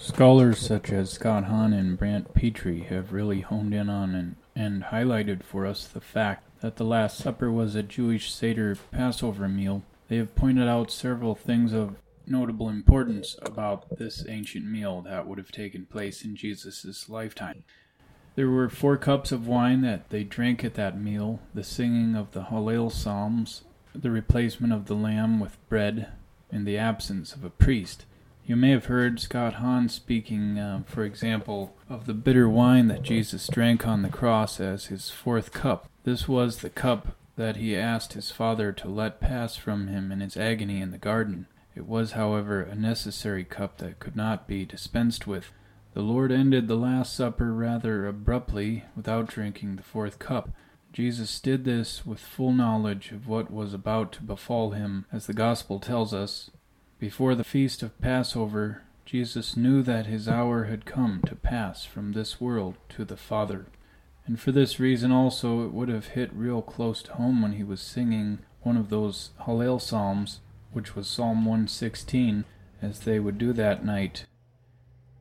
Scholars such as Scott Hahn and Brant Pitre have really honed in on and, and highlighted for us the fact that the Last Supper was a Jewish Seder Passover meal. They have pointed out several things of notable importance about this ancient meal that would have taken place in Jesus' lifetime. There were four cups of wine that they drank at that meal, the singing of the Hallel Psalms, the replacement of the lamb with bread, and the absence of a priest. You may have heard Scott Hahn speaking, uh, for example, of the bitter wine that Jesus drank on the cross as his fourth cup. This was the cup that he asked his Father to let pass from him in his agony in the garden. It was, however, a necessary cup that could not be dispensed with. The Lord ended the Last Supper rather abruptly without drinking the fourth cup. Jesus did this with full knowledge of what was about to befall him, as the Gospel tells us, before the feast of Passover, Jesus knew that his hour had come to pass from this world to the Father. And for this reason also it would have hit real close to home when he was singing one of those Hallel Psalms, which was Psalm 116, as they would do that night,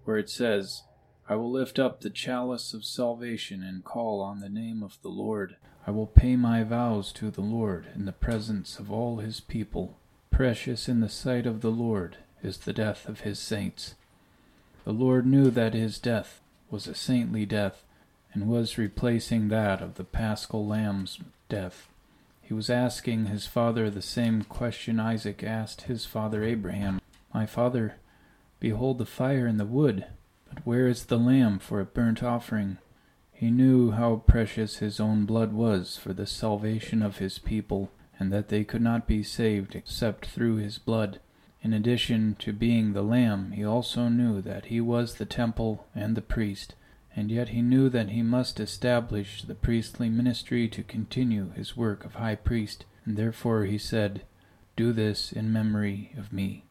where it says, I will lift up the chalice of salvation and call on the name of the Lord. I will pay my vows to the Lord in the presence of all his people. Precious in the sight of the Lord is the death of his saints. The Lord knew that his death was a saintly death, and was replacing that of the paschal lamb's death. He was asking his father the same question Isaac asked his father Abraham My father, behold the fire and the wood, but where is the lamb for a burnt offering? He knew how precious his own blood was for the salvation of his people and that they could not be saved except through his blood. In addition to being the Lamb, he also knew that he was the temple and the priest, and yet he knew that he must establish the priestly ministry to continue his work of high priest, and therefore he said, Do this in memory of me.